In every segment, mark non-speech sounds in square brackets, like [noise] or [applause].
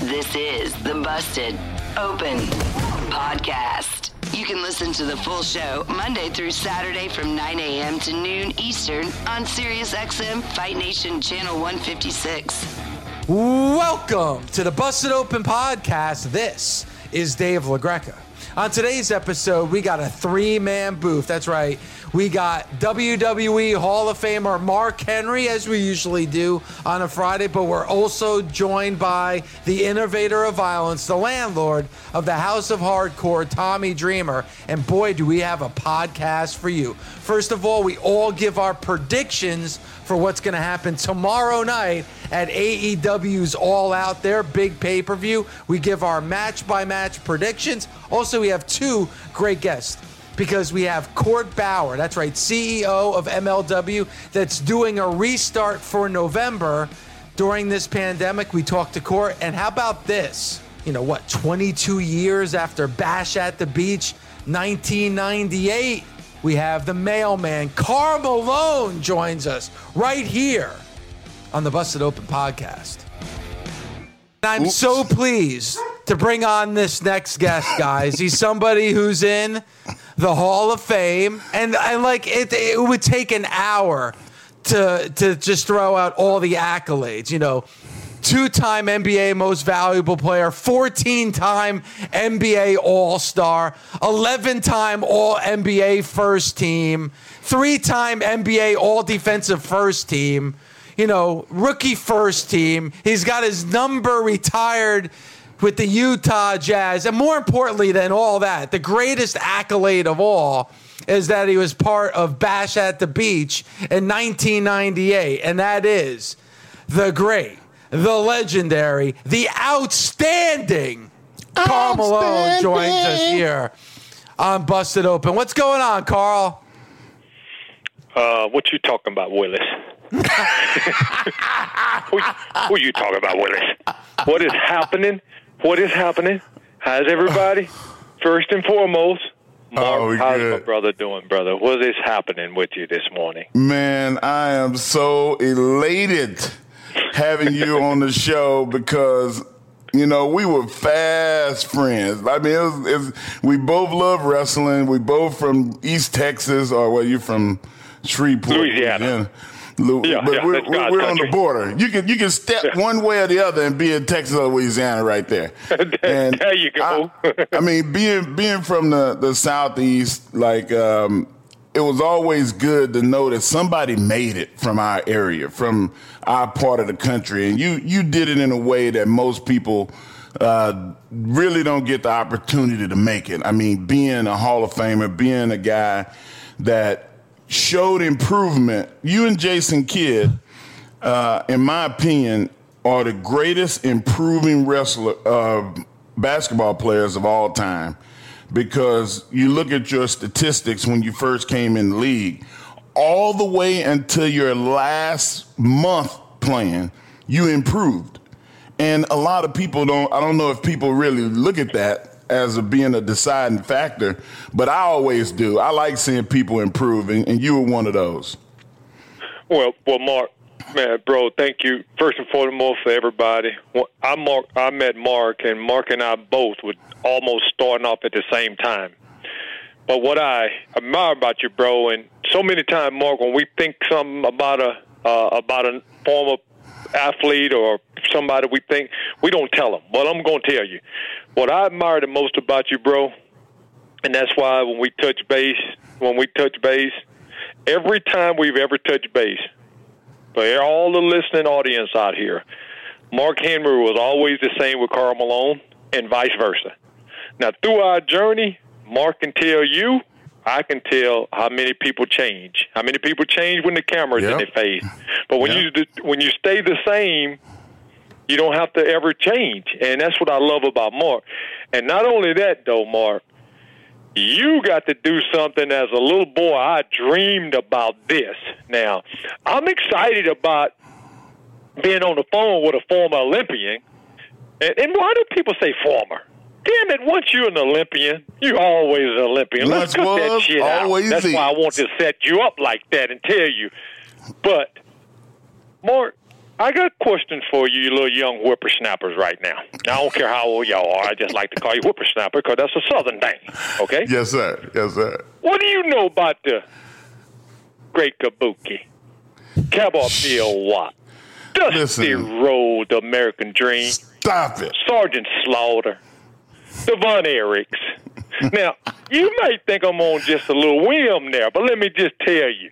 This is the Busted Open Podcast. You can listen to the full show Monday through Saturday from 9 a.m. to noon Eastern on SiriusXM Fight Nation Channel 156. Welcome to the Busted Open Podcast. This is Dave LaGreca. On today's episode, we got a three man booth. That's right. We got WWE Hall of Famer Mark Henry, as we usually do on a Friday, but we're also joined by the innovator of violence, the landlord of the House of Hardcore, Tommy Dreamer. And boy, do we have a podcast for you. First of all, we all give our predictions for what's going to happen tomorrow night at AEW's All Out, their big pay per view. We give our match by match predictions. Also, we have two great guests because we have Court Bauer, that's right, CEO of MLW, that's doing a restart for November during this pandemic. We talked to Court, and how about this? You know what, 22 years after Bash at the Beach, 1998, we have the mailman, Karl Malone, joins us right here on the Busted Open podcast. I'm Oops. so pleased to bring on this next guest, guys. He's somebody who's in the Hall of Fame, and and like it, it would take an hour to to just throw out all the accolades. You know, two-time NBA Most Valuable Player, 14-time NBA All-Star, 11-time All NBA First Team, three-time NBA All Defensive First Team you know, rookie first team. He's got his number retired with the Utah Jazz. And more importantly than all that, the greatest accolade of all is that he was part of Bash at the Beach in 1998. And that is the great, the legendary, the outstanding Karl Malone joins us here on Busted Open. What's going on, Karl? Uh, what you talking about, Willis? [laughs] who, who you talking about, Willis? What is happening? What is happening? How's everybody? First and foremost, Mark, Oh, we how's my brother doing, brother? What is happening with you this morning? Man, I am so elated having you on the show because you know we were fast friends. I mean, it was, it was, we both love wrestling. We both from East Texas, or well, you're from Shreveport, Louisiana. Yeah, but yeah, we're, we're, we're on the border. You can you can step one way or the other and be in Texas or Louisiana right [laughs] there. And There you go. I, I mean, being being from the the southeast, like um, it was always good to know that somebody made it from our area, from our part of the country, and you you did it in a way that most people uh, really don't get the opportunity to make it. I mean, being a Hall of Famer, being a guy that showed improvement. You and Jason Kidd, uh, in my opinion, are the greatest improving wrestler, uh, basketball players of all time. Because you look at your statistics when you first came in the league, all the way until your last month playing, you improved. And a lot of people don't, I don't know if people really look at that as a, being a deciding factor, but I always do. I like seeing people improve, and, and you were one of those. Well, well, Mark, man, bro, thank you first and foremost for everybody. I Mark, I met Mark, and Mark and I both were almost starting off at the same time. But what I admire about you, bro, and so many times, Mark, when we think something about a uh, about a former athlete or somebody we think we don't tell them. But I'm going to tell you what I admire the most about you, bro, and that's why when we touch base, when we touch base, every time we've ever touched base, for all the listening audience out here, Mark Henry was always the same with Karl Malone and vice versa. Now, through our journey, Mark can tell you, I can tell how many people change. How many people change when the camera's in their face. But when Yep. you when you stay the same, You don't have to ever change, and that's what I love about Mark. And not only that, though, Mark, you got to do something as a little boy. I dreamed about this. Now, I'm excited about being on the phone with a former Olympian. And, and why do people say former? Damn it! Once you're an Olympian, you're always an Olympian. Let's cut that shit out. That's why I want to set you up like that and tell you. But, Mark, I got a question for you, you little young whippersnappers, right now. Now, I don't care how old y'all are. I just like to call you whippersnapper because that's a Southern thing. Okay. [laughs] Yes, sir. Yes, sir. What do you know about the Great Kabuki? Cowboy Bill Watt, Dusty. Road, the American Dream, Stop it. Sergeant Slaughter, the Von Erichs. [laughs] now, you may think I'm on just a little whim there, but let me just tell you,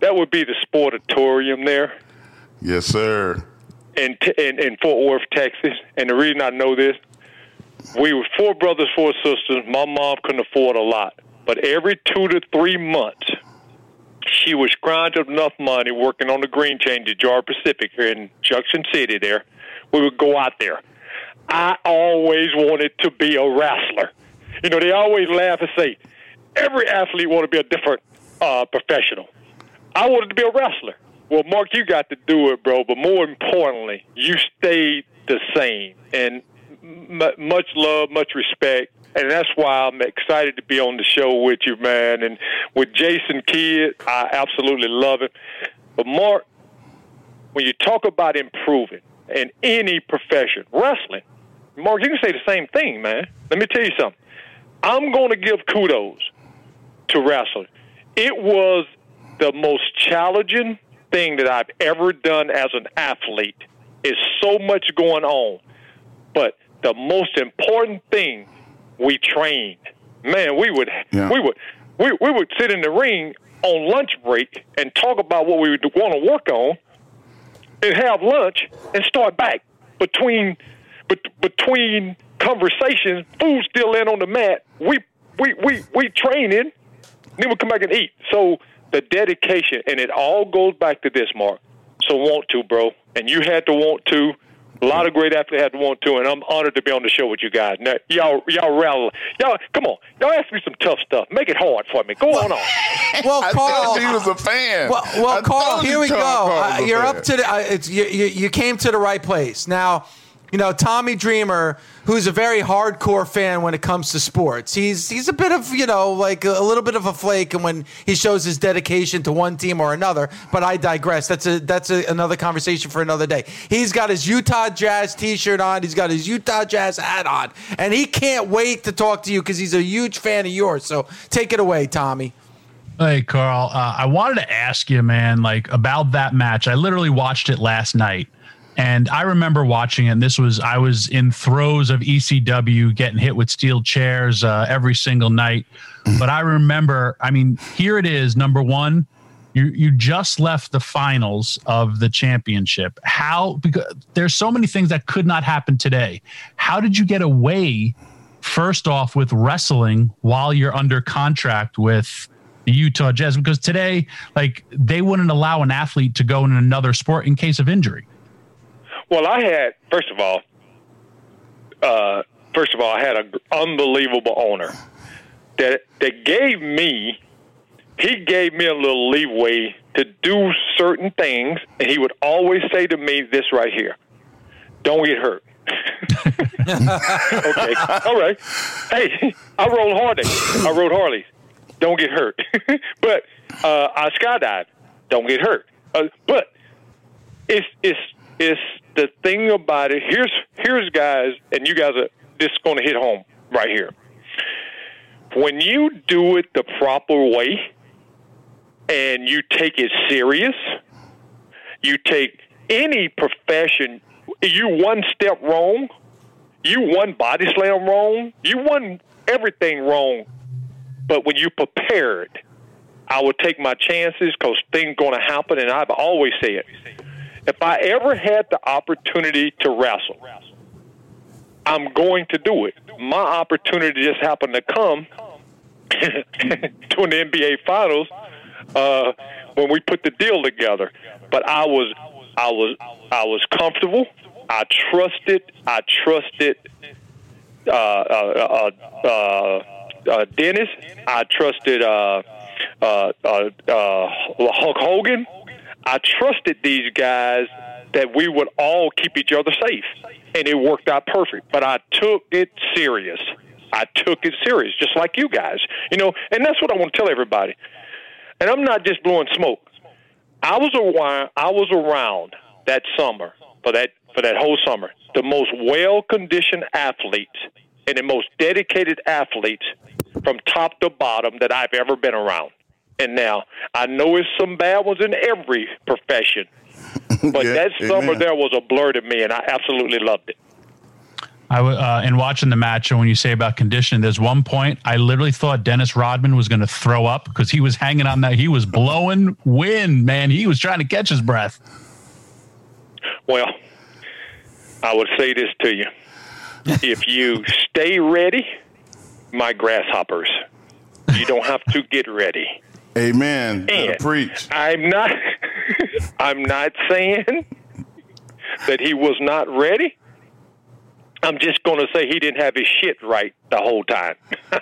that would be the Sportatorium there Yes, sir. in, in in Fort Worth, Texas. And the reason I know this, we were four brothers, four sisters. My mom couldn't afford a lot, but every two to three months, she was scrounging up enough money working on the green chain to Georgia-Pacific here in Junction City. There, we would go out there. I always wanted to be a wrestler. You know, they always laugh and say, every athlete want to be a different uh, professional. I wanted to be a wrestler. Well, Mark, you got to do it, bro. But more importantly, you stayed the same. And m- much love, much respect. And that's why I'm excited to be on the show with you, man. And with Jason Kidd, I absolutely love it. But Mark, when you talk about improving in any profession, wrestling, Mark, you can say the same thing, man. Let me tell you something. I'm going to give kudos to wrestling. It was the most challenging thing that I've ever done as an athlete. Is so much going on, but the most important thing we trained. Man, we would Yeah. we would we, we would sit in the ring on lunch break and talk about what we would want to work on, and have lunch and start back between bet, between conversations. Food still in on the mat. We we we we training, then we come back and eat. So the dedication, and it all goes back to this, Mark. So want to, bro, and you had to want to. A lot of great athletes had to want to, and I'm honored to be on the show with you guys. Now, y'all, y'all rally, y'all, come on, y'all ask me some tough stuff. Make it hard for me. Go on on. [laughs] Well, I Karl, told you he was a fan. Well, well, I Karl, here we go. Karl- Karl was Uh, you're fan. up to the. Uh, it's you, you. You came to the right place. Now, you know Tommy Dreamer, who's a very hardcore fan when it comes to sports. He's he's a bit of you know like a, little bit of a flake, and when he shows his dedication to one team or another. But I digress. That's a that's a, another conversation for another day. He's got his Utah Jazz T-shirt on. He's got his Utah Jazz hat on, and he can't wait to talk to you because he's a huge fan of yours. So take it away, Tommy. Hey, Karl. Uh, I wanted to ask you, man, like about that match. I literally watched it last night, and I remember watching it. And this was I was in throes of ECW, getting hit with steel chairs uh, every single night. But I remember, I mean, here it is, number one. You you just left the finals of the championship. How? Because there's so many things that could not happen today. How did you get away? First off, with wrestling while you're under contract with the Utah Jazz because today, like, they wouldn't allow an athlete to go in another sport in case of injury. Well, I had first of all, uh, first of all, I had an unbelievable owner that that gave me. He gave me a little leeway to do certain things, and he would always say to me this right here: "Don't get hurt." [laughs] okay, all right. Hey, I rode Harley. I rode Harleys. Don't get hurt. [laughs] but uh, I skydived. Don't get hurt. Uh, but it's it's it's the thing about it. Here's here's guys, and you guys are just going to hit home right here. When you do it the proper way, and you take it serious, you take any profession. You one step wrong, you one body slam wrong, you one everything wrong. But when you prepared, I will take my chances because things going to happen, and I've always said, if I ever had the opportunity to wrestle, I'm going to do it. My opportunity just happened to come [laughs] during the NBA Finals uh, when we put the deal together. But I was, I was, I was comfortable. I trusted. I trusted uh, uh, uh, uh, uh, Dennis. I trusted uh, Hulk Hogan. I trusted these guys that we would all keep each other safe, and it worked out perfect. But I took it serious. I took it serious, just like you guys. You know, and that's what I want to tell everybody. And I'm not just blowing smoke. I was around. I was around that summer for that for that whole summer. The most well conditioned athletes and the most dedicated athletes from top to bottom that I've ever been around. And now I know it's some bad ones in every profession, [laughs] but Yeah, that summer amen. there was a blur to me, and I absolutely loved it. I w- uh, in watching the match, and when you say about conditioning, there's one point I literally thought Dennis Rodman was going to throw up because he was hanging on that. He was blowing wind, man. He was trying to catch his breath. Well, I would say this to you. if you stay ready, my grasshoppers, you don't have to get ready. Amen. Preach. I'm not [laughs] I'm not saying that he was not ready. I'm just going to say he didn't have his shit right the whole time. [laughs]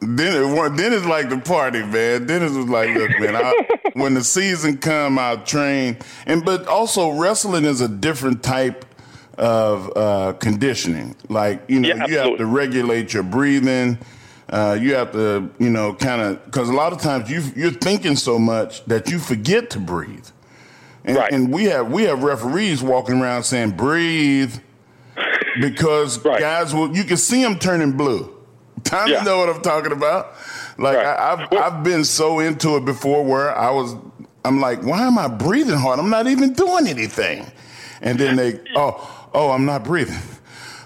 Dennis, wa- Dennis liked the party, man. Dennis was like, "Look, man, I, [laughs] when the season come, I'll train." And but also, wrestling is a different type of uh, conditioning. Like you know, Yeah, you have to regulate your breathing. Uh, you have to, you know, kind of because a lot of times you you're thinking so much that you forget to breathe. And, Right. and we have we have referees walking around saying breathe because Right. guys will you can see them turning blue. Tommy Yeah. know what I'm talking about. Like Right. I, I've Well- I've been so into it before where I was I'm like, why am I breathing hard? I'm not even doing anything. And then they [laughs] oh oh I'm not breathing.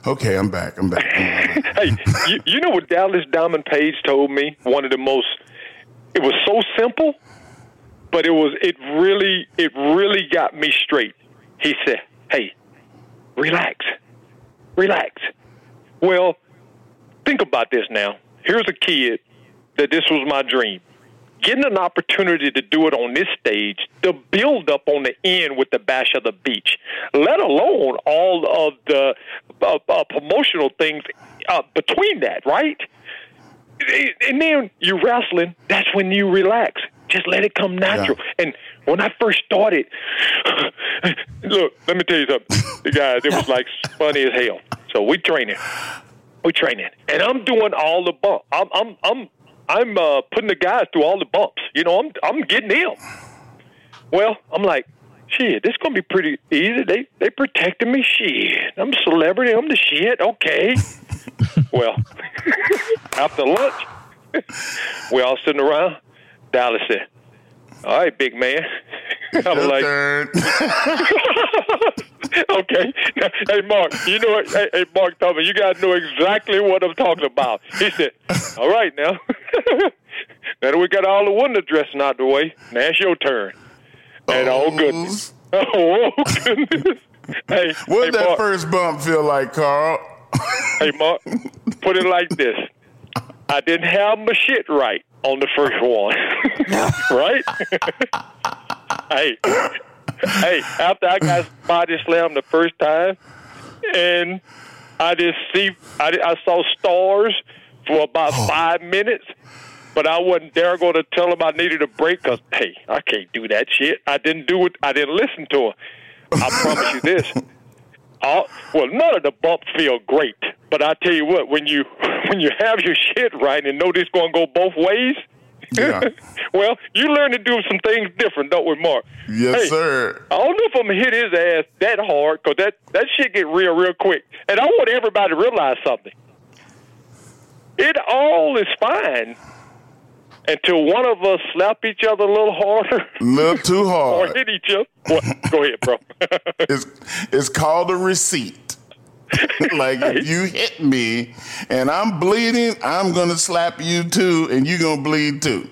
Okay, I'm back. I'm back. [laughs] Hey, you, you know what Dallas Diamond Page told me? One of the most. It was so simple, but it was. It really. It really got me straight. He said, "Hey, relax, relax." Well, think about this now. Here's a kid that this was my dream. Getting an opportunity to do it on this stage, the build up on the end with the Bash of the Beach, let alone all of the uh, uh, promotional things uh, between that, right? And then you're wrestling, that's when you relax. Just let it come natural. And when I first started, look, let me tell you something, guys. It was like funny as hell. So we training, we training, and I'm doing all the bump. I'm I'm I'm I'm uh, putting the guys through all the bumps. You know, I'm I'm getting them. Well, I'm like, shit, this gonna be pretty easy. They they protecting me. Shit, I'm a celebrity. I'm the shit. Okay. [laughs] well, [laughs] after lunch, [laughs] we all sitting around. Dallas said, "All right, big man." [laughs] I'm like, [laughs] okay. Hey, Mark, you know what? Hey, hey, Mark, me, you guys know exactly what I'm talking about. He said, all right, now. [laughs] now that we got all the window dressing out the way, now it's your turn. And oh, goodness. Oh, goodness. Hey, What hey, did that Mark, first bump feel like, Karl? hey, Mark, put it like this. I didn't have my shit right on the first one. [laughs] right? [laughs] hey, hey, after I got body slammed the first time, and I just see, I, I saw stars for about oh. five minutes, but I wasn't there going to tell him I needed a break because, hey, I can't do that shit. I didn't do it. I didn't listen to him. I promise you this. [laughs] All, well, none of the bumps feel great, but I tell you what, when you [laughs] when you have your shit right and know this going to go both ways, Yeah. [laughs] well, you learn to do some things different, don't we, Mark? Yes, Hey, sir. I don't know if I'm gonna hit his ass that hard because that that shit get real real quick. And I want everybody to realize something. It all is fine until one of us slap each other a little harder A [laughs] little too hard, or hit each other. Go ahead, bro. It's it's called a receipt. [laughs] like if you hit me and I'm bleeding, I'm gonna slap you too, and you're gonna bleed too.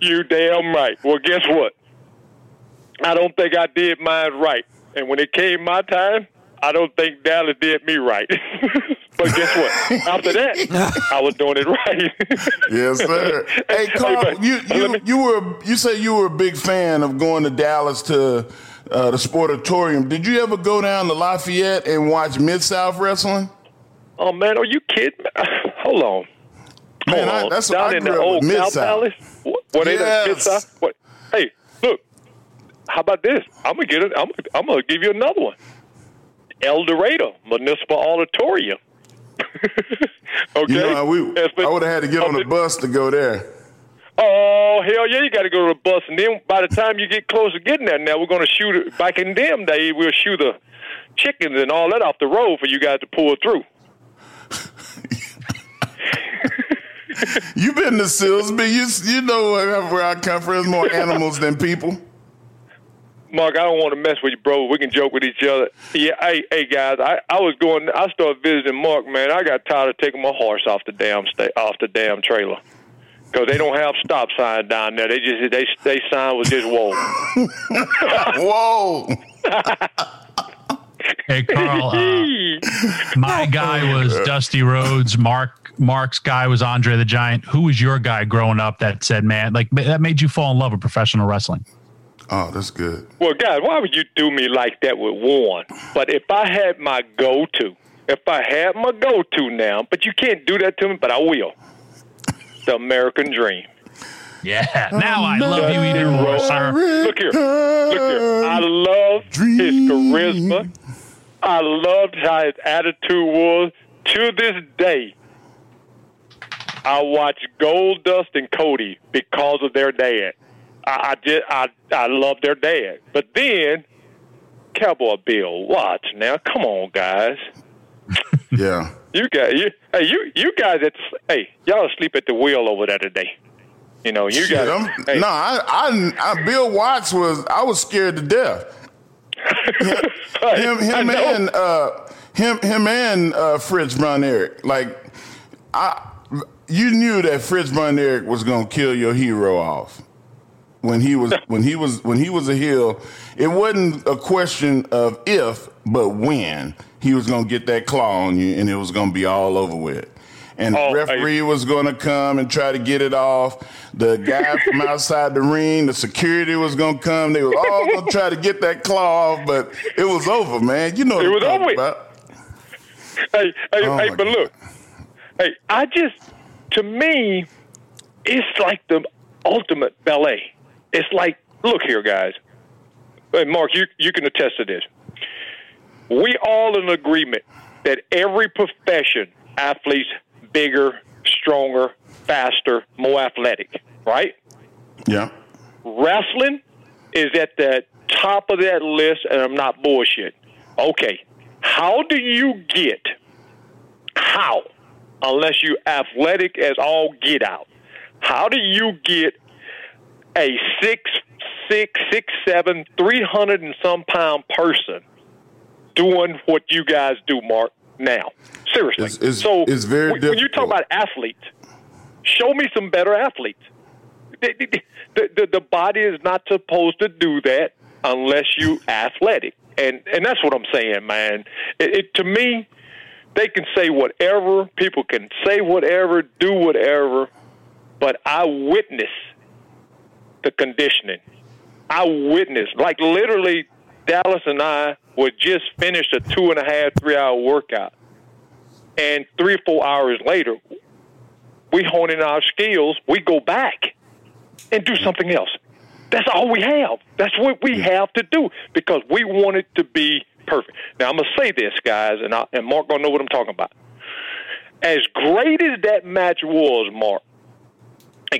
you damn right. Well, guess what? I don't think I did mine right. And when it came my time, I don't think Dallas did me right. [laughs] but guess what? After that, I was doing it right. [laughs] Yes, sir. Hey, Karl, but- you you me- you were you said you were a big fan of going to Dallas to uh, the Sportatorium. Did you ever go down to Lafayette and watch Mid South Wrestling? Oh man, are you kidding? [laughs] Hold on. Man, Hold I, on. that's down what I in the old Cow Mid Palace. What, what Mid Yes. South? What? Hey, look. How about this? I'm gonna get it. I'm, I'm gonna give you another one. El Dorado Municipal Auditorium. okay. [laughs] You know, we, been- I would have had to get on the bus to go there. Oh hell yeah! You got to go to the bus, and then by the time you get close to getting there, now we're going to shoot it. Back in them days, we'll shoot the chickens and all that off the road for you guys to pull through. You've been to Silsbee. You you know where where I come from. There's more animals than people. Mark, I don't want to mess with you, bro. We can joke with each other. Yeah, hey, hey, guys. I, I was going. I started visiting Mark. Man, I got tired of taking my horse off the damn sta- off the damn trailer because they don't have stop sign down there. They just they they sign was just whoa. [laughs] Whoa! Hey, Karl, uh, [laughs] my guy was Dusty Rhodes. Mark Mark's guy was Andre the Giant. Who was your guy growing up that said, man, like that made you fall in love with professional wrestling? Oh, that's good. Well, guys, why would you do me like that with Warren? But if I had my go-to, if I had my go-to now, but you can't do that to me, but I will. The American Dream. Yeah. Now I love you even more, sir. Look here, look here. I love his charisma. I loved how his attitude was. To this day, I watch Goldust and Cody because of their dad. I, I just I I love their dad. But then Cowboy Bill Watts Now, come on, guys. [laughs] Yeah. You guys, you, hey, you you guys, it's hey, y'all sleep at the wheel over there today. You know, you Shit, guys. Hey, No, I, I, I, Bill Watts was. I was scared to death. Him, [laughs] him, know. and uh, him, him and uh, Fritz Von Erich. Like, I, you knew that Fritz Von Erich was gonna kill your hero off when he was when he was when he was a heel. It wasn't a question of if, but when he was gonna get that claw on you, and it was gonna be all over with. And Oh, the referee was going to come and try to get it off. The guy from [laughs] outside the ring, the security was going to come. They were all going to try to get that claw off, but it was over, man. You know what It was over. about. hey, hey, Oh, hey, but God. look, hey, I just, to me, it's like the ultimate ballet. It's like, look here, guys. Hey, Mark, you you can attest to this. We all in agreement that every profession, athletes bigger, stronger, faster, more athletic, right? Yeah. Wrestling is at the top of that list, and I'm not bullshit. Okay, how do you get how, unless you athletic as all get out? How do you get a six, six, six, seven, three hundred and some pound person doing what you guys do, Mark? Now, seriously. It's- it's- so it's very when, you talk about athletes, show me some better athletes. The, the, the, the body is not supposed to do that unless you athletic, and and that's what I'm saying, man. It, it to me, they can say whatever, people can say whatever, do whatever, but I witness the conditioning. I witnessed, like literally, Dallas and I would just finish a two and a half, three hour workout, and three or four hours later, we hone in our skills. We go back and do something else. That's all we have. That's what we have to do because we want it to be perfect. Now I'm gonna say this, guys, and I, and Mark gonna know what I'm talking about. As great as that match was, Mark,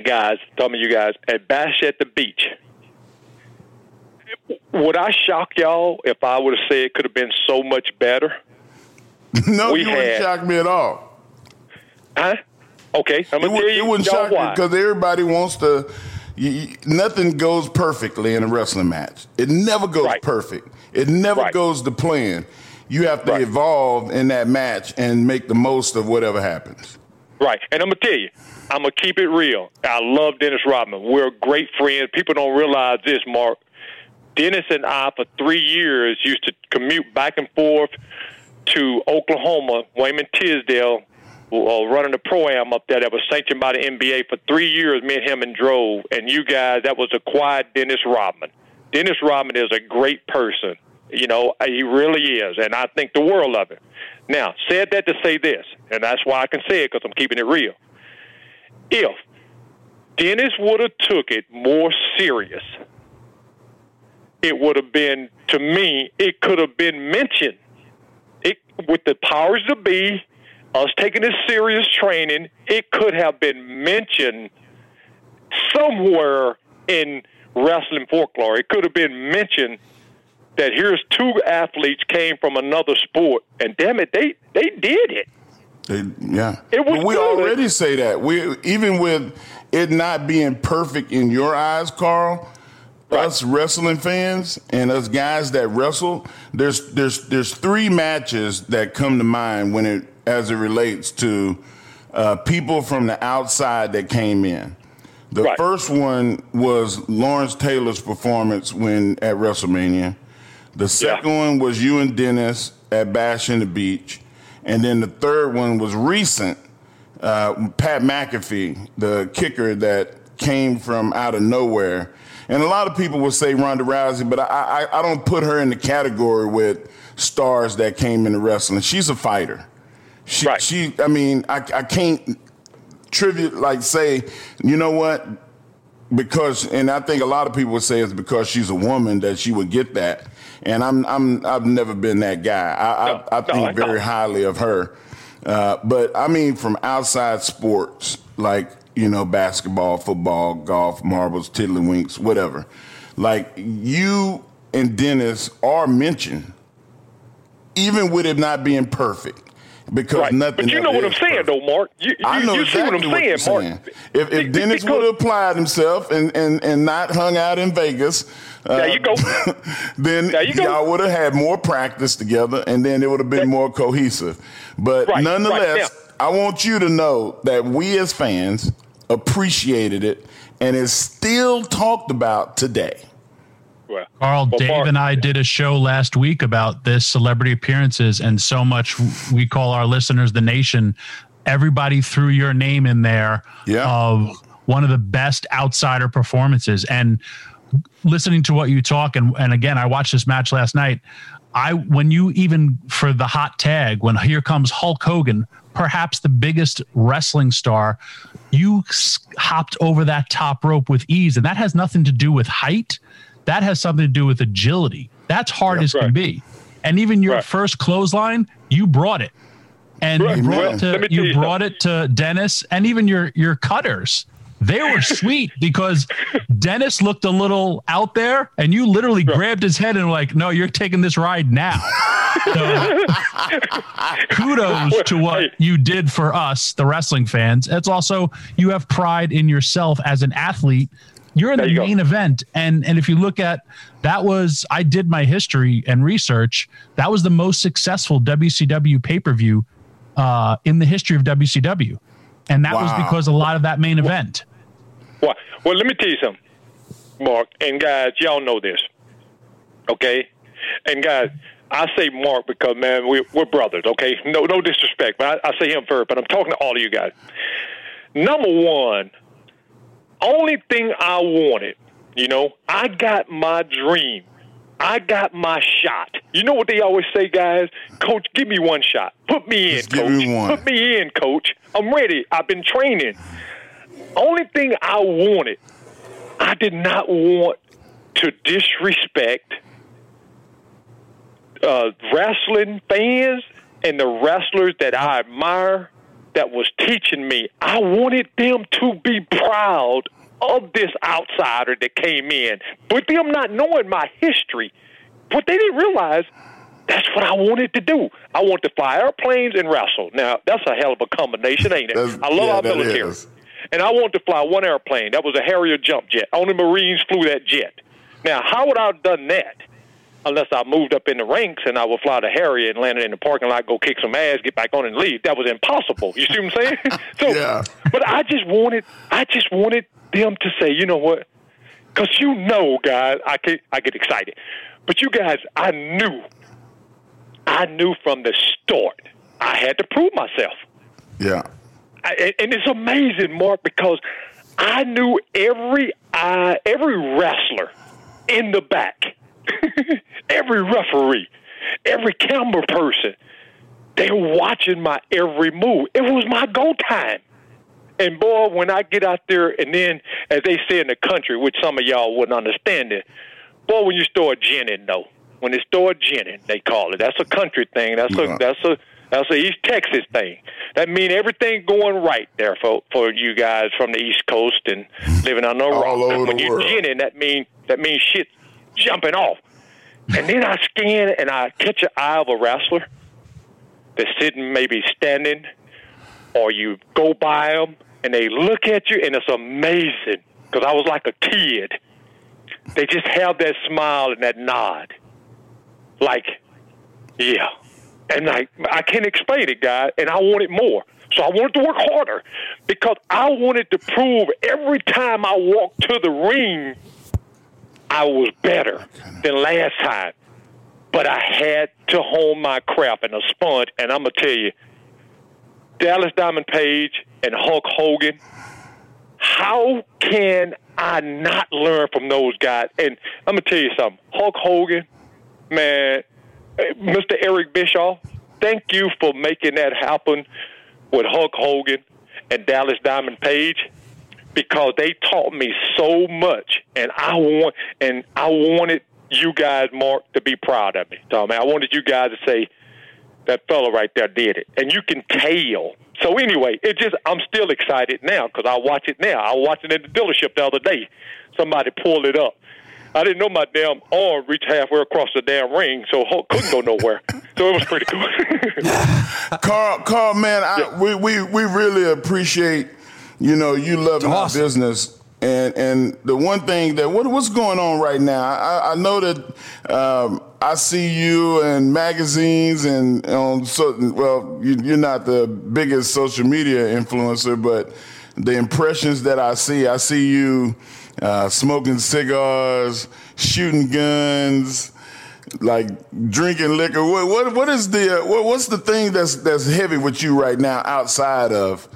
guys, tell me you guys at Bash at the Beach. Would I shock y'all if I would have said it could have been so much better? [laughs] No, We you wouldn't shock me at all. Huh? Okay, I'm It, gonna would, tell it you wouldn't shock me because everybody wants to. You, you- nothing goes perfectly in a wrestling match. It never goes Right. perfect. It never Right. goes to plan. You have to Right. evolve in that match and make the most of whatever happens. Right. And I'm going to tell you, I'm to keep it real. I love Dennis Rodman. We're great friends. People don't realize this, Mark. Dennis and I, for three years, used to commute back and forth to Oklahoma, Wayman Tisdale, uh, running the pro-am up there that was sanctioned by the NBA for three years. Me and him and drove. And you guys, that was a quiet Dennis Rodman. Dennis Rodman is a great person. You know, he really is, and I think the world of him. Now, said that to say this, and that's why I can say it because I'm keeping it real. If Dennis would have took it more serious, it would have been to me. It could have been mentioned. It with the powers to be, us taking this serious training. It could have been mentioned somewhere in wrestling folklore. It could have been mentioned that here's two athletes came from another sport, and damn it, they they did it. They, yeah, It was But we good. already say that. We even with it not being perfect in your eyes, Karl. Us wrestling fans and us guys that wrestle, there's there's there's three matches that come to mind when it as it relates to uh, people from the outside that came in. The Right. first one was Lawrence Taylor's performance when at WrestleMania. The second one was you and Dennis at Bash in the Beach. And then the third one was recent. Uh, Pat McAfee, the kicker that came from out of nowhere. And a lot of people would say Ronda Rousey, but I, I, I don't put her in the category with stars that came into wrestling. She's a fighter. She, Right. she I mean, I, I can't tribute like say, you know what? Because and I think a lot of people would say it's because she's a woman that she would get that. And I'm I'm I've never been that guy. I No, I, I no, think I very highly of her. Uh, but I mean from outside sports like you know basketball, football, golf, marbles, tiddlywinks, whatever. Like you and Dennis are mentioned, even with it not being perfect, because Right. nothing. But you know what I'm saying, perfect. though, Mark. You, you, I know you exactly see what I'm saying. Mark. If, if Dennis would have applied himself and, and, and not hung out in Vegas, uh, There you go. [laughs] then There you go. y'all would have had more practice together, and then it would have been more cohesive. But Right, nonetheless, right. I want you to know that we as fans appreciated it, and it's still talked about today. Well, Karl, well, Dave Mark- and I did a show last week about this celebrity appearances, and so much we call our listeners the nation. Everybody threw your name in there Yeah. of one of the best outsider performances. And listening to what you talk, and, and again, I watched this match last night. I when you even for the hot tag when here comes Hulk Hogan, perhaps the biggest wrestling star, you hopped over that top rope with ease, and that has nothing to do with height. That has something to do with agility. That's hard as can be. And even your Right. first clothesline, you brought it, and Right. you brought it to you you brought it to Dennis, and even your your cutters. They were sweet [laughs] because Dennis looked a little out there, and you literally grabbed his head and were like, "No, you're taking this ride now." So, [laughs] kudos to what you did for us, the wrestling fans. It's also you have pride in yourself as an athlete. You're in There the you go. main event, and and if you look at that was I did my history and research. That was the most successful WCW pay per view uh, in the history of WCW, and that was because a lot of that main event. Well, well, let me tell you something, Mark and guys. Y'all know this, okay? And guys, I say Mark because man, we, we're brothers, okay? No, no disrespect, but I, I say him first. But I'm talking to all of you guys. Number one, only thing I wanted, you know, I got my dream. I got my shot. You know what they always say, guys? Coach, give me one shot. Put me in, Just give coach. me one. Put me in, coach. I'm ready. I've been training. Only thing I wanted, I did not want to disrespect uh, wrestling fans and the wrestlers that I admire that was teaching me. I wanted them to be proud of this outsider that came in. But them not knowing my history, what they didn't realize, that's what I wanted to do. I want to fly airplanes and wrestle. Now, that's a hell of a combination, ain't it? I love yeah, our military. is. And I wanted to fly one airplane. That was a Harrier jump jet. Only Marines flew that jet. Now, how would I have done that? Unless I moved up in the ranks and I would fly to Harrier and land it in the parking lot, go kick some ass, get back on and leave. That was impossible. You see what I'm saying? [laughs] [laughs] so, Yeah. but I just wanted, I just wanted them to say, you know what? Because you know, guys, I get, I get excited. But you guys, I knew, I knew from the start, I had to prove myself. Yeah. I, and it's amazing, Mark, because I knew every uh, every wrestler in the back. [laughs] every referee, every camera person, they're watching my every move. It was my go time. And boy, when I get out there, and then as they say in the country, which some of y'all wouldn't understand it, boy, when you start ginning though, when they start ginning, they call it. That's a country thing. That's a that's a that's a East Texas thing. That mean everything going right there for for you guys from the East Coast and living on the rock. All over when the you world. ginning, that mean that means shit jumping off. And then I scan and I catch an eye of a wrestler that's sitting, maybe standing, or you go by them and they look at you, and it's amazing because I was like a kid. They just have that smile and that nod, like, yeah, and like I can't explain it, guys, and I wanted more. So I wanted to work harder because I wanted to prove every time I walked to the ring, I was better than last time. But I had to hone my craft and a sponge, and I'm gonna tell you, Dallas Diamond Page and Hulk Hogan. How can I not learn from those guys? And I'm gonna tell you something, Hulk Hogan, man, eh, Mr. Eric Bischoff, thank you for making that happen with Hulk Hogan and Dallas Diamond Page because they taught me so much, and I want and I wanted you guys, Mark, to be proud of me. So, man, I wanted you guys to say that fella right there did it, and you can tell. So anyway, it just I'm still excited now because I watch it now. I watched it at the dealership the other day. Somebody pulled it up. I didn't know my damn arm reached halfway across the damn ring, so Hulk couldn't go nowhere. so it was pretty cool. [laughs] Karl, Karl, man, I, we, we we really appreciate you know you Awesome. our business. And and the one thing that what what's going on right now, I, I know that um, I see you in magazines and on certain. Well, you, you're not the biggest social media influencer, but the impressions that I see, I see you uh, smoking cigars, shooting guns, like drinking liquor. What what, what is the uh, what, what's the thing that's that's heavy with you right now outside of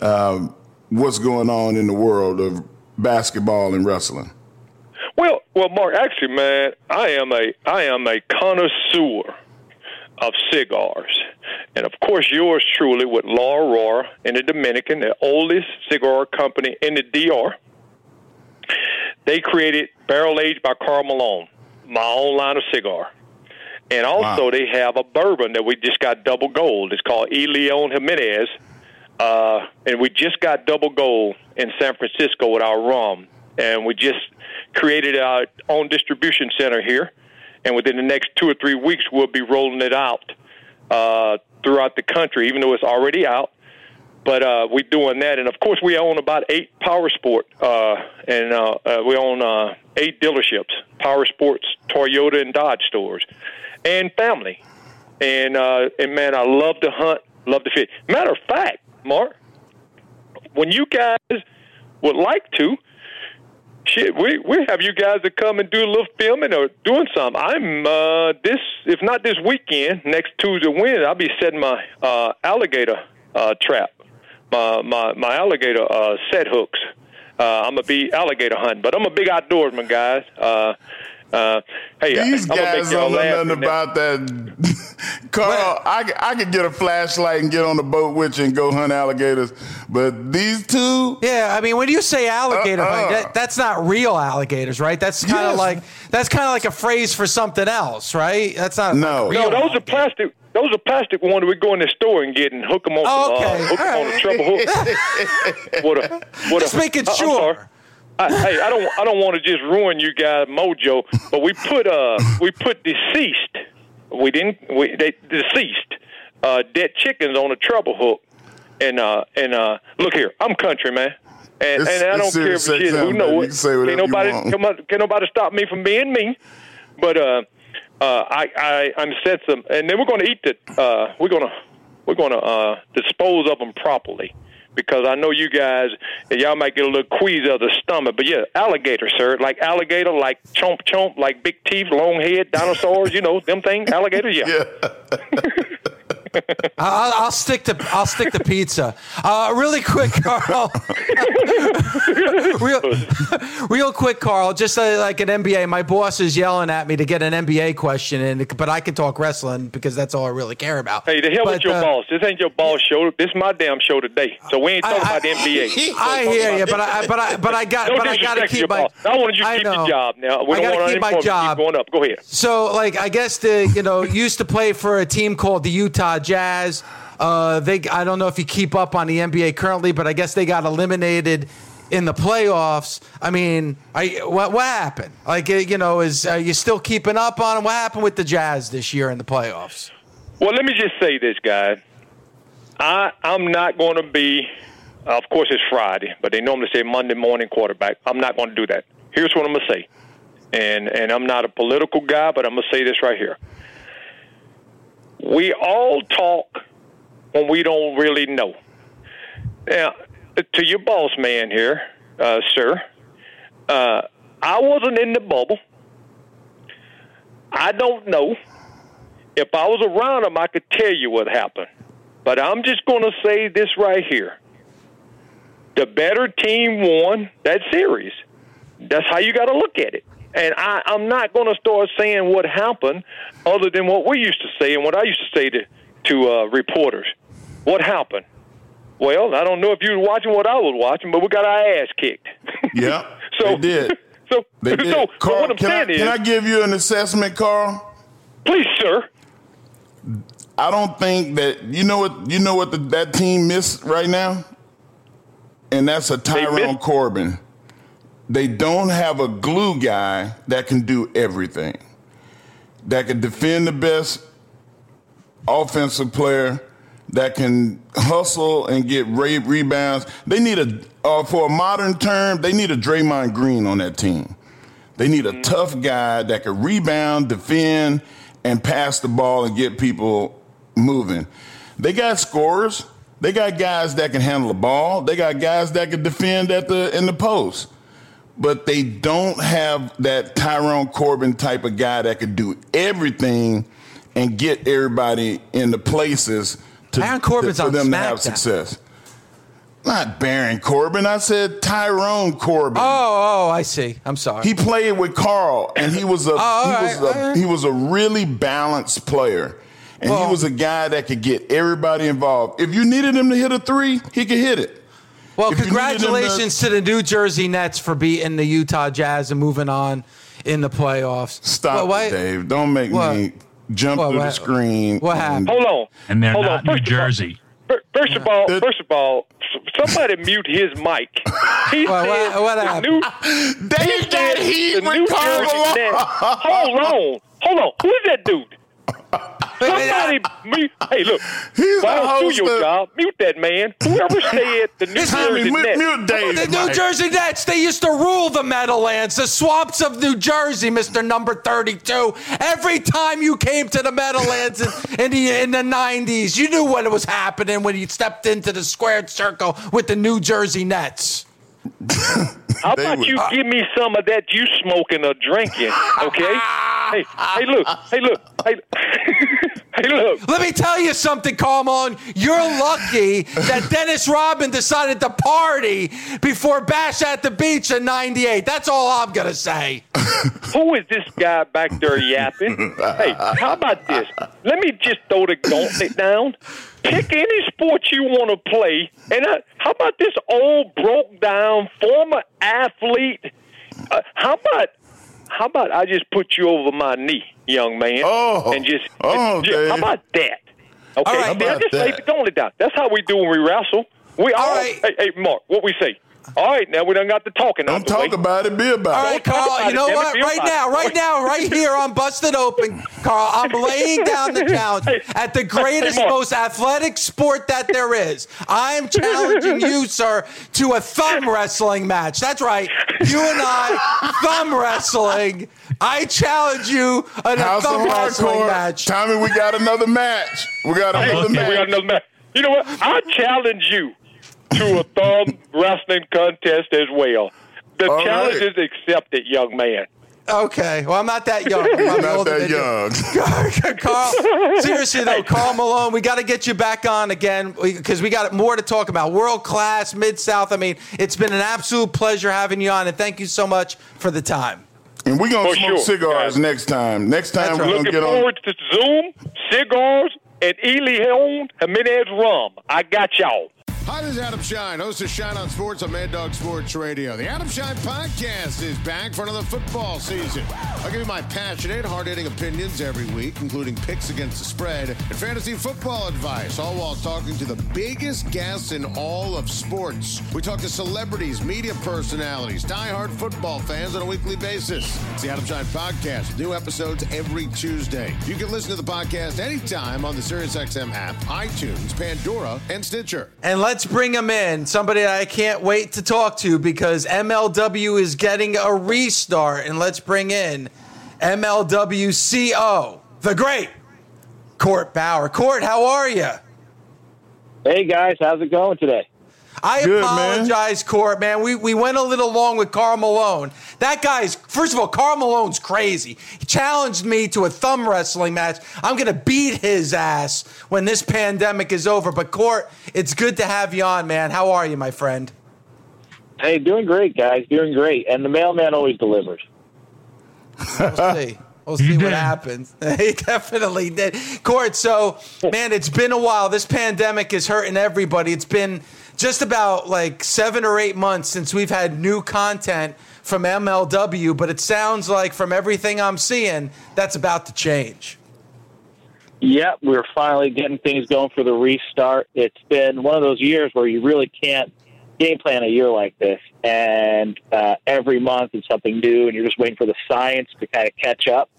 um, what's going on in the world of basketball and wrestling? Well, well, Mark, actually, man, I am a I am a connoisseur of cigars, and of course, yours truly with La Aurora in the Dominican, the oldest cigar company in the DR. They created Barrel Aged by Karl Malone, my own line of cigar. And also, Wow. they have a bourbon that we just got double gold. It's called E. Leon Jimenez. Uh, and we just got double gold in San Francisco with our rum. And we just created our own distribution center here. And within the next two or three weeks, we'll be rolling it out uh, throughout the country, even though it's already out. But uh, we're doing that. And of course, we own about eight Power Sport, uh, and uh, uh, we own eight dealerships Power Sports, Toyota, and Dodge stores, and family. And, and man, I love to hunt, love to fish. Matter of fact, Mark, when you guys would like to, shit, we we have you guys to come and do a little filming or doing something. I'm uh, this, if not this weekend, next Tuesday, Wednesday, I'll be setting my uh, alligator uh, trap, my my my alligator uh, set hooks. Uh, I'm gonna be alligator hunting, but I'm a big outdoorsman, guys. Uh, uh, hey, These I'm guys don't know nothing about that. [laughs] Karl, I, I could get a flashlight and get on the boat with you and go hunt alligators, but these two, Yeah, I mean, when you say alligator, Uh-uh. hunting, that, that's not real alligators, right? That's kind of Yes. like that's kind of like a phrase for something else, right? That's not No. real No, those are plastic. Those are plastic ones we go in the store and get and hook them on. Oh, okay. uh, hook 'em All on a right. treble hook. [laughs] what a, what Just a, making I- I'm sure. I, hey, I don't, I don't want to just ruin you guys' mojo, but we put, uh, we put deceased. We didn't, we they deceased uh, dead chickens on a treble hook, and uh, and uh, look here, I'm country man. And, It's- and I don't care if shit, who man. know You it. can say Can't you nobody can't nobody stop me from being me. But uh, uh, I, I, I'm some, and then we're going to eat the, uh, we're going to, we're going to uh, dispose of them properly because I know you guys, y'all might get a little queasy of the stomach. But yeah, alligator, sir, like alligator, like chomp chomp, like big teeth, long head, dinosaurs, you know, them things, alligators, yeah. [laughs] yeah. [laughs] I'll, I'll stick to I'll stick to pizza. Uh, really quick, [laughs] Karl. [laughs] real, real quick, Karl. Just uh, like an NBA, my boss is yelling at me to get an NBA question in, but I can talk wrestling because that's all I really care about. Hey, the hell but, with your uh, boss. This ain't your boss show. This is my damn show today. So we ain't talking I- about the NBA. I hear you, but I but I but I got No but I disrespect your keep my. boss. I want you to I keep know. your job now. We I don't gotta want keep my job. keep going up. Go ahead. So, like, I guess the you know used to play for a team called the Utah Jazz. Uh, they I don't know if you keep up on the NBA currently, but I guess they got eliminated in the playoffs. I mean, I what what happened? Like, you know, is are you still keeping up on them? What happened with the Jazz this year in the playoffs? Well, let me just say this, guys. I I'm not going to be. Of course, it's Friday, but they normally say Monday morning quarterback. I'm not going to do that. Here's what I'm going to say, and and I'm not a political guy, but I'm going to say this right here. We all talk when we don't really know. Now, to your boss man here, uh, sir, uh, I wasn't in the bubble. I don't know. If I was around him, I could tell you what happened. But I'm just going to say this right here. The better team won that series. That's how you got to look at it. And I, I'm not going to start saying what happened other than what we used to say and what I used to say to, to uh, reporters. What happened? Well, I don't know if you were watching what I was watching, but we got our ass kicked. [laughs] Yeah, So- they did. [laughs] So, They did. so, so Karl, what I'm can, I, saying is, can I give you an assessment, Karl? please, sir, I don't think that you know what you know what the, that team missed right now, and that's a Tyrone Corbin. They don't have a glue guy that can do everything. That can defend the best offensive player, that can hustle and get re- rebounds. They need a uh, for a modern term, they need a Draymond Green on that team. They need a tough guy that can rebound, defend, and pass the ball and get people moving. They got scorers. They got guys that can handle the ball. They got guys that can defend at the in the post. But they don't have that Tyrone Corbin type of guy that could do everything and get everybody in the places to, Baron Corbin's to- for them to have success. Not Baron Corbin. I said Tyrone Corbin. Oh, oh, I see. I'm sorry. He played with Karl, and he was a [laughs] oh, all he was a right. he was a really balanced player, and Well- he was a guy that could get everybody involved. If you needed him to hit a three, he could hit it. Well, If you needed him to- congratulations to, the New Jersey Nets for beating the Utah Jazz and moving on in the playoffs. Stop, Well, it, Dave. Don't make What? me jump What- through the screen. what happened? hold on. and they're hold not on. New First Jersey. First of all, first of all, somebody mute his mic. [laughs] He Well, said what- what the happened? New, Dave he got said heat the with New Karl Jersey Nets. [laughs] Hold on, hold on. Who is that dude? Somebody [laughs] mute. Hey, look. He's Why don't do your job? Mute that man. Whoever [laughs] said the New Tommy, Jersey mute, Nets. mute Dave. The New mic. Jersey Nets, they used to rule the Meadowlands, the swamps of New Jersey, Mr. Number 32. Every time you came to the Meadowlands in, in, the, in the 90s, you knew what was happening when you stepped into the squared circle with the New Jersey Nets. How They about would- you give me some of that you smoking or drinking? Okay. [laughs] hey, hey, look. Hey, look. Hey, [laughs] hey, look. Let me tell you something, Carmon. You're lucky that Dennis Rodman decided to party before Bash at the Beach in 98. That's all I'm going to say. [laughs] Who is this guy back there yapping? hey, how about this? Let me just throw the gauntlet down. Pick any sport you want to play, and uh, how about this old, broke down former athlete? Uh, how about how about I just put you over my knee, young man, Oh. and just, Oh, just- how about that? Okay, right. Then I about just that? the gauntlet down. That's how we do when we wrestle. We all, right. hey, hey, Mark, what we say? All right, now we done got the talking. Don't out talk way. about it. Be about All it. right, talk Karl. You know it, what? Right now, it. right now, [laughs] right here I'm Busted Open, Karl, I'm laying down the challenge [laughs] at the greatest, Mark. most athletic sport that there is. I am challenging you, [laughs] sir, to a thumb wrestling match. That's right. You and I, thumb wrestling. I challenge you in a House of thumb wrestling Hardcore. match. Tommy, we got another match. We got Hey, another we got another match. You know what? I challenge you to a thumb wrestling contest as well. The All challenge right. is accepted, young man. Okay, well, I'm not that young. I'm Not older that than you. young. [laughs] Karl, seriously though, Karl Malone, we got to get you back on again because we got more to talk about. World class, mid south. I mean, it's been an absolute pleasure having you on, and thank you so much for the time. And we're gonna For smoke sure, cigars guys. next time. Next time That's we're right. gonna Looking get on. forward to Zoom, cigars, and Ely Helm Jimenez rum. I got y'all. Hi, this is Adam Shine, host of Shine on Sports on Mad Dog Sports Radio. The Adam Shine podcast is back for another football season. I'll give you my passionate, hard-hitting opinions every week, including picks against the spread and fantasy football advice, all while talking to the biggest guests in all of sports. We talk to celebrities, media personalities, diehard football fans on a weekly basis. It's the Adam Shine podcast, new episodes every Tuesday. You can listen to the podcast anytime on the SiriusXM app, iTunes, Pandora, and Stitcher. And let's bring him in. Somebody I can't wait to talk to because MLW is getting a restart. And let's bring in MLWCO, the great Court Bauer. Court, how are you? Hey guys, how's it going today? I Good, man. apologize, Court, man. We, we went a little long with Karl Malone. That guy's, first of all, Karl Malone's crazy. He challenged me to a thumb wrestling match. I'm going to beat his ass when this pandemic is over. But, Court, it's good to have you on, man. How are you, my friend? Hey, doing great, guys, doing great. And the mailman always delivers. We'll see. [laughs] We'll He see what did. happens. [laughs] He definitely did. Court, so, man, it's been a while. This pandemic is hurting everybody. It's been just about like seven or eight months since we've had new content from MLW, but it sounds like from everything I'm seeing, that's about to change. Yep, we're finally getting things going for the restart. It's been one of those years where you really can't game plan a year like this, and uh, every month is something new, and you're just waiting for the science to kind of catch up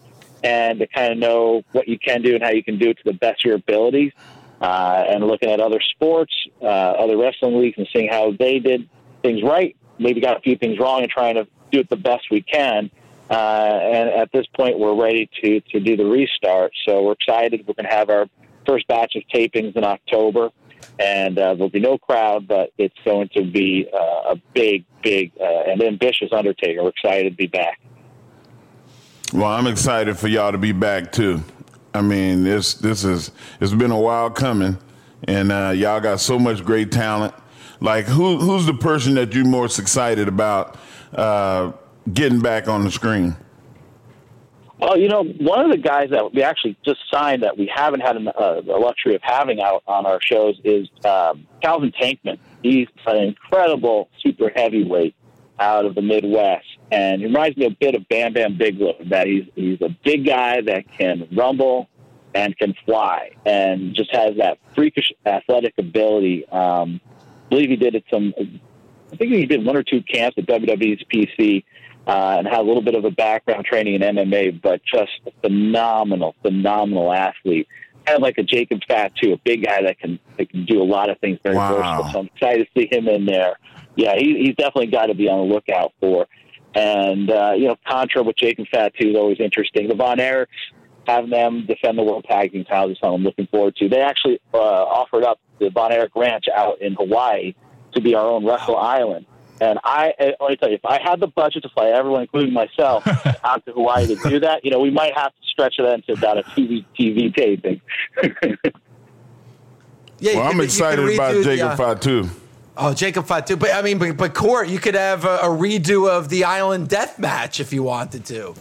and to kind of know what you can do and how you can do it to the best of your abilities. Uh, and looking at other sports, uh, other wrestling leagues, and seeing how they did things right, maybe got a few things wrong, and trying to do it the best we can. Uh, and at this point, we're ready to to do the restart. So we're excited. We're going to have our first batch of tapings in October, and uh, there'll be no crowd, but it's going to be uh, a big, big, uh, and ambitious undertaking. We're excited to be back. Well, I'm excited for y'all to be back too. I mean, this this is it's been a while coming, and uh, y'all got so much great talent. Like, who who's the person that you're most excited about uh, getting back on the screen? Well, you know, one of the guys that we actually just signed that we haven't had uh, the luxury of having out on our shows is um, Calvin Tankman. He's an incredible super heavyweight out of the Midwest, and he reminds me a bit of Bam Bam Bigelow. That he's he's a big guy that can rumble and can fly, and just has that freakish athletic ability. Um, I believe he did it some. I think he did one or two camps at WWE's PC uh, and had a little bit of a background training in MMA, but just a phenomenal, phenomenal athlete. Kind of like a Jacob Fatu, a big guy that can that can do a lot of things very Wow. versatile. So I'm excited to see him in there. Yeah, he, he's definitely got to be on the lookout for. And uh, you know, Contra with Jacob Fatu is always interesting. The Von Erichs having them defend the World Tag Team titles is something I'm looking forward to. They actually uh, offered up the Von Erich Ranch out in Hawaii to be our own Wrestle Island. And I, I- let me tell you, if I had the budget to fly everyone, including myself, [laughs] out to Hawaii to do that, you know, we might have to stretch it into about a two-week TV taping. [laughs] Yeah, Well, I'm excited about redo the, Jacob uh, Fatu. Oh, Jacob Fatu. But I mean, but, but Court, you could have a, a redo of the Island Death Match if you wanted to.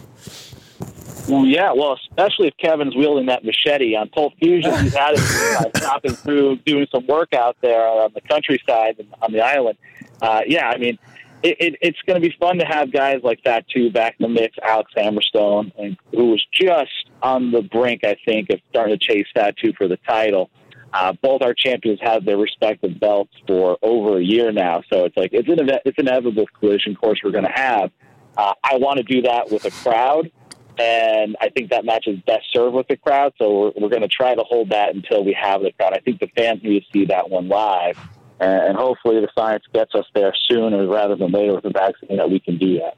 Well, yeah, well, especially if Kevin's wielding that machete on Pulp Fusion. He's had it uh, [laughs] chopping through, doing some work out there on the countryside and on the island. Uh, yeah, I mean, it, it, it's going to be fun to have guys like that too back in the mix. Alex Hammerstone, and who was just on the brink, I think, of starting to chase Fatu for the title. Uh, both our champions have their respective belts for over a year now, so it's like it's an it's an inevitable collision course we're going to have. Uh, I want to do that with a crowd, and I think that match is best served with the crowd. So we're, we're going to try to hold that until we have the crowd. I think the fans need to see that one live, and, and hopefully the science gets us there sooner rather than later with the vaccine that we can do that.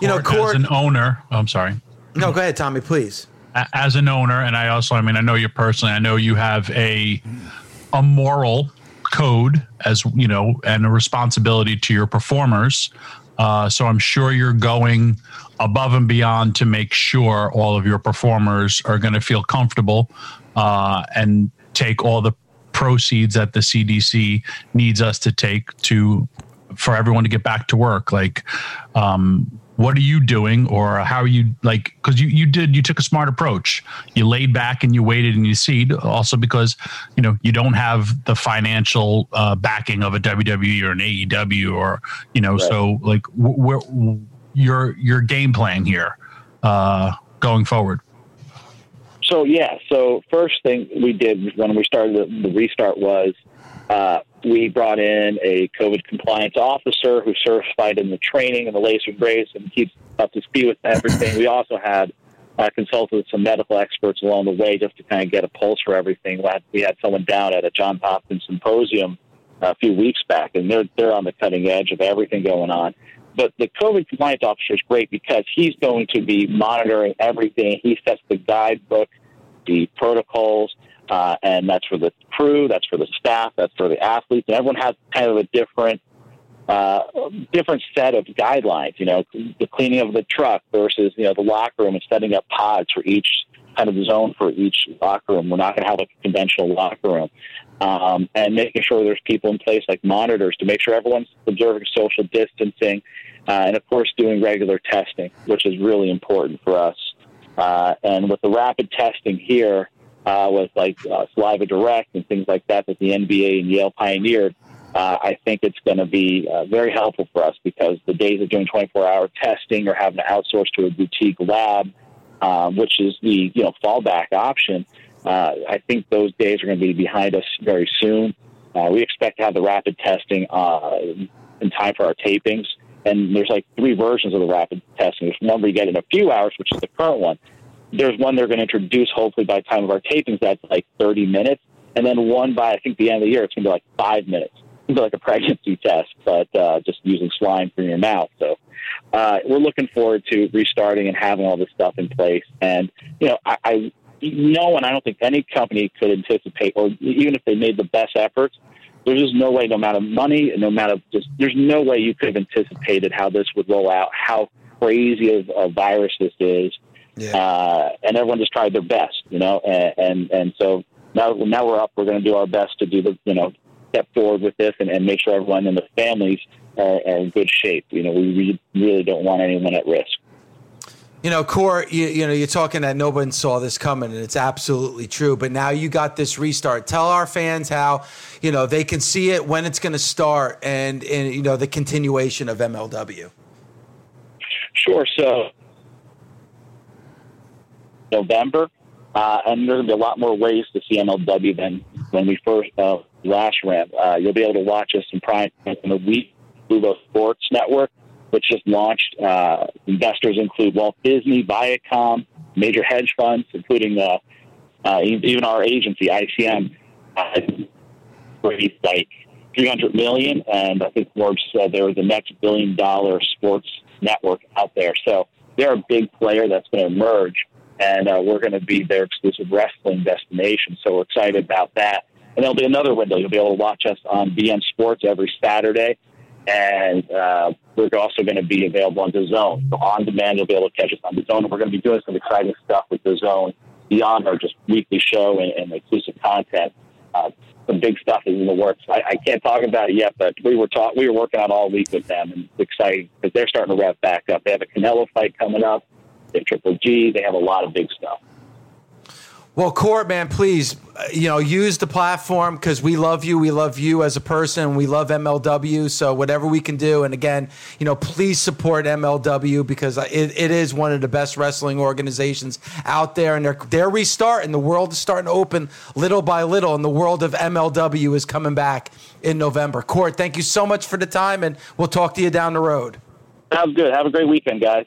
You know, Court, Court. as an owner, oh, I'm sorry. no, go ahead, Tommy, please. As an owner, and I also, I mean, I know you personally. I know you have a a moral code as you know, and a responsibility to your performers. Uh, so I'm sure you're going above and beyond to make sure all of your performers are going to feel comfortable uh, and take all the proceeds that the CDC needs us to take to for everyone to get back to work. Like, um, what are you doing? Or how are you like because you, you did you took a smart approach. You laid back and you waited and you see also because you know you don't have the financial uh, backing of a wwe or an aew or you know right. so like where your your game plan here uh, going forward. So yeah. So first thing we did when we started the, the restart was uh, we brought in a COVID compliance officer who certified in the training and the laser brace and keeps up to speed with everything. We also had uh, consulted with some medical experts along the way just to kind of get a pulse for everything. We had, we had someone down at a John Hopkins symposium a few weeks back, and they're they're on the cutting edge of everything going on. But the COVID compliance officer is great because he's going to be monitoring everything. He sets the guidebook, the protocols, uh, and that's for the crew, that's for the staff, that's for the athletes, and everyone has kind of a different uh, different set of guidelines. You know, the cleaning of the truck versus you know the locker room and setting up pods for each kind of zone for each locker room. We're not going to have a conventional locker room, um, and making sure there's people in place like monitors to make sure everyone's observing social distancing, uh, and of course doing regular testing, which is really important for us. Uh, and with the rapid testing here, uh, with like uh, Saliva Direct and things like that that the NBA and Yale pioneered, uh, I think it's going to be uh, very helpful for us because the days of doing 24-hour testing or having to outsource to a boutique lab, um, which is the you know fallback option, uh, I think those days are going to be behind us very soon. Uh, we expect to have the rapid testing uh, in time for our tapings. And there's like three versions of the rapid testing. There's one where you get in a few hours, which is the current one there's one they're going to introduce hopefully by the time of our tapings that's like 30 minutes, and then one by I think the end of the year it's going to be like five minutes. It's like a [laughs] pregnancy test, but uh, just using slime from your mouth. So uh, we're looking forward to restarting and having all this stuff in place. And you know, I, I no one, I don't think any company could anticipate, or even if they made the best efforts, there's just no way, no amount of money, no amount of just, there's no way you could have anticipated how this would roll out, how crazy of a virus this is, yeah. Uh, and everyone just tried their best, you know, and, and, and so now, now we're up, we're going to do our best to do the, you know, step forward with this and, and make sure everyone in the families are, are in good shape. You know, we really don't want anyone at risk. You know, Court, you, you, know, you're talking that no one saw this coming, and it's absolutely true. But now you got this restart. Tell our fans how, you know, they can see it, when it's going to start, and, and, you know, the continuation of MLW. Sure. So November. Uh, and there's going to be a lot more ways to see MLW than when we first uh, last ran. Uh, you'll be able to watch us in prime in the week. Sports Network, which just launched. Uh, investors include Walt Disney, Viacom, major hedge funds, including uh, uh, even our agency, ICM, raised like 300 million, and I think Forbes said they were the next billion dollar sports network out there. So they're a big player that's going to emerge and uh, we're going to be their exclusive wrestling destination. So we're excited about that. And there'll be another window. You'll be able to watch us on beIN Sports every Saturday. And uh, we're also going to be available on DAZN. So on demand, you'll be able to catch us on DAZN. And we're going to be doing some exciting stuff with the Zone beyond our just weekly show and, and exclusive content. Uh, some big stuff is in the works. I, I can't talk about it yet, but we were talk, we were working on all week with them, and it's exciting because they're starting to rev back up. They have a Canelo fight coming up. They have Triple G. They have a lot of big stuff. Well, Court, man, please, uh, you know, use the platform because we love you. We love you as a person. We love MLW. So whatever we can do, and again, you know, please support MLW because uh, it, it is one of the best wrestling organizations out there, and they're they're restarting. The world is starting to open little by little, and the world of MLW is coming back in November. Court, thank you so much for the time, and we'll talk to you down the road. Sounds good. Have a great weekend, guys.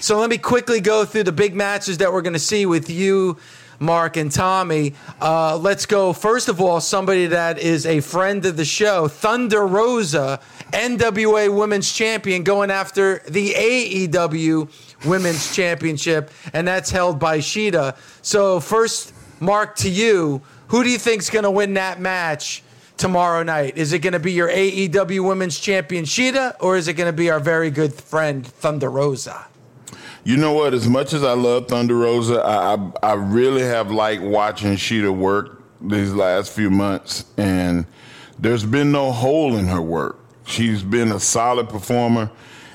So let me quickly go through the big matches that we're going to see with you, Mark and Tommy. Uh, let's go. First of all, somebody that is a friend of the show, Thunder Rosa, NWA Women's Champion, going after the AEW Women's Championship, and that's held by Shida. So first, Mark, to you, who do you think's going to win that match? Tomorrow night, is it going to be your AEW Women's Champion Shida, or is it going to be our very good friend Thunder Rosa? You know what? As much as I love Thunder Rosa, I, I, I really have liked watching Shida work these last few months, and there's been no hole in her work. She's been a solid performer,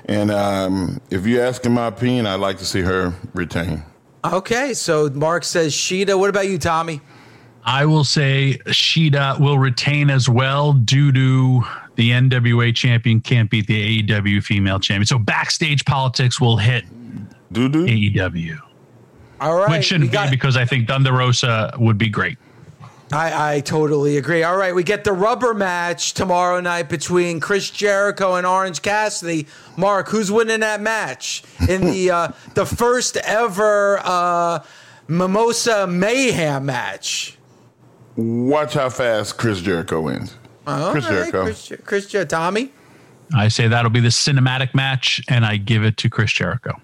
and um, if you ask in my opinion, I'd like to see her retain. Okay, so Mark says Shida. What about you, Tommy? I will say Shida will retain as well due to the NWA champion can't beat the AEW female champion. So backstage politics will hit Do do. AEW, All right, which shouldn't we got- be because I think Thunder Rosa would be great. I, I totally agree. All right, we get the rubber match tomorrow night between Chris Jericho and Orange Cassidy. Mark, who's winning that match in the [laughs] uh, the first ever uh, Mimosa Mayhem match? Watch how fast Chris Jericho wins. All Chris right, Jericho. Chris, Chris Jer- Tommy. I say that'll be the cinematic match, and I give it to Chris Jericho.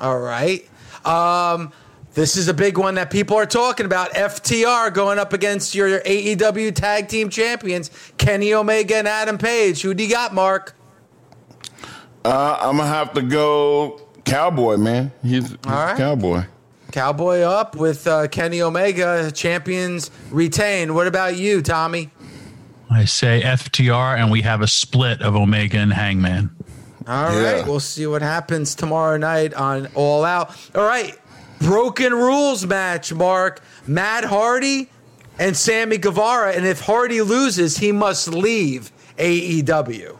All right. Um, this is a big one that people are talking about. FTR going up against your AEW Tag Team Champions, Kenny Omega and Adam Page. Who do you got, Mark? Uh, I'm gonna have to go Cowboy, man. He's, he's All right. Cowboy. Cowboy up with uh, Kenny Omega. Champions retain. What about you, Tommy? I say FTR, and we have a split of Omega and Hangman. All right, Yeah. we'll see what happens tomorrow night on All Out. All right, broken rules match, Mark. Matt Hardy and Sammy Guevara, and if Hardy loses, he must leave AEW.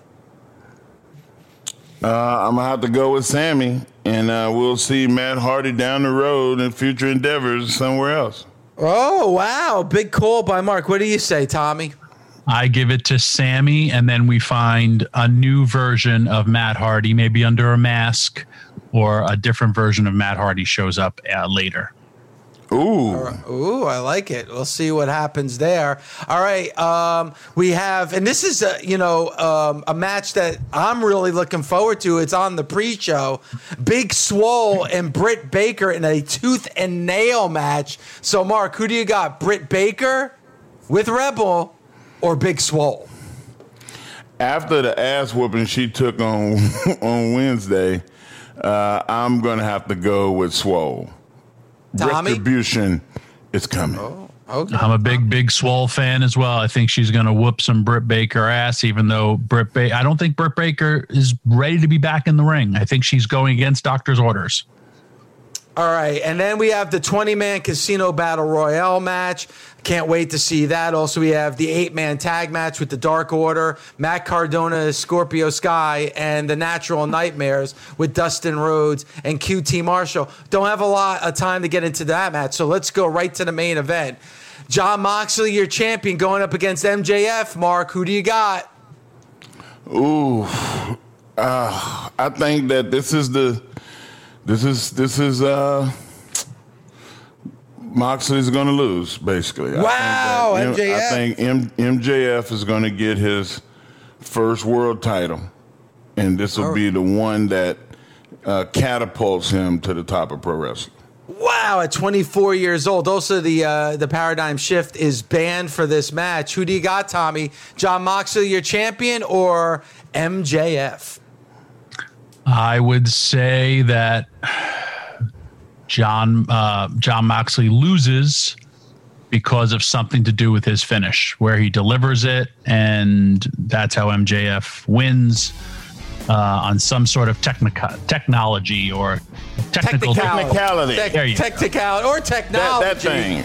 Uh, I'm gonna have to go with Sammy, and uh, we'll see Matt Hardy down the road in future endeavors somewhere else. Oh wow, big call by Mark. What do you say, Tommy? I give it to Sammy, and then we find a new version of Matt Hardy, maybe under a mask, or a different version of Matt Hardy shows up uh, later. Ooh, Ooh, I like it. We'll see what happens there. All right, um, we have, and this is a you know um, a match that I'm really looking forward to. It's on the pre-show. Big Swole and Britt Baker in a tooth and nail match. So, Mark, who do you got? Britt Baker with Rebel or Big Swole? after the ass whooping she took on [laughs] on Wednesday, uh, I'm gonna have to go with Swole. Tommy? Retribution is coming. Okay. I'm a big, big Swole fan as well. I think she's going to whoop some Britt Baker ass, even though Britt ba- I don't think Britt Baker is ready to be back in the ring. I think she's going against doctor's orders. All right, and then we have the 20 man casino battle royale match. Can't wait to see that. Also, we have the eight man tag match with the Dark Order, Matt Cardona, Scorpio Sky, and the Natural Nightmares with Dustin Rhodes and QT Marshall. Don't have a lot of time to get into that match, so let's go right to the main event. Jon Moxley, your champion, going up against MJF. Mark, who do you got? Ooh, uh, I think that this is the this is this is uh Moxley's going to lose basically. I Wow, think that MJF. I think M- MJF is going to get his first world title, and this will be the one that uh, catapults him to the top of pro wrestling. Wow, at 24 years old. Also, the uh, the paradigm shift is banned for this match. Who do you got, Tommy? Jon Moxley, your champion, or MJF? I would say that Jon uh, Jon Moxley loses because of something to do with his finish, where he delivers it, and that's how MJF wins. uh, on some sort of technica- technology or technical Technicality. Tech- There you go. technicality or That, technology. that thing.